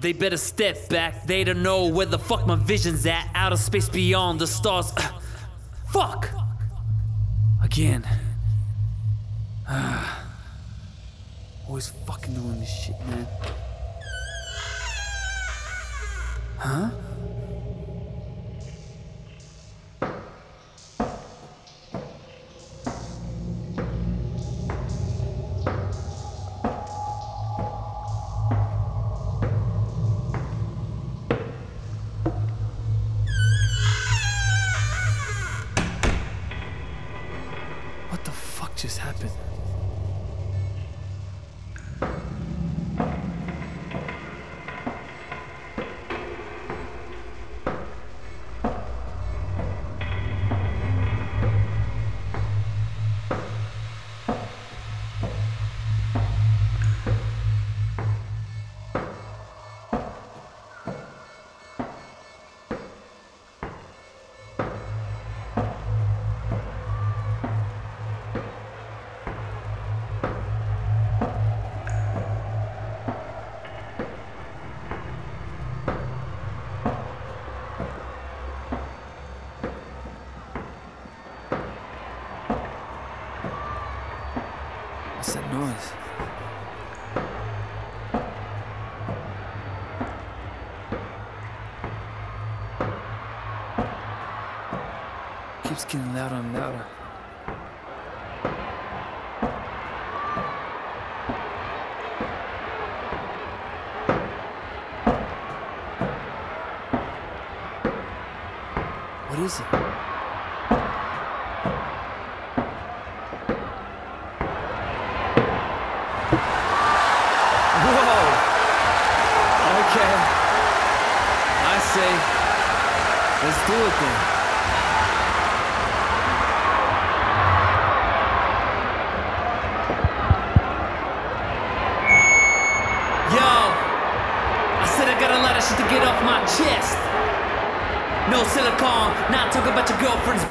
They better step back. They don't know where the fuck my vision's at. Outer space beyond the stars. Uh, fuck! Again. Always fucking doing this shit, man. Huh? Just happened? What's that noise? Keeps getting louder and louder. What is it? Okay. I say, let's do it then. Yo! I said I got a lot of shit to get off my chest. No silicone, not talking about your girlfriend's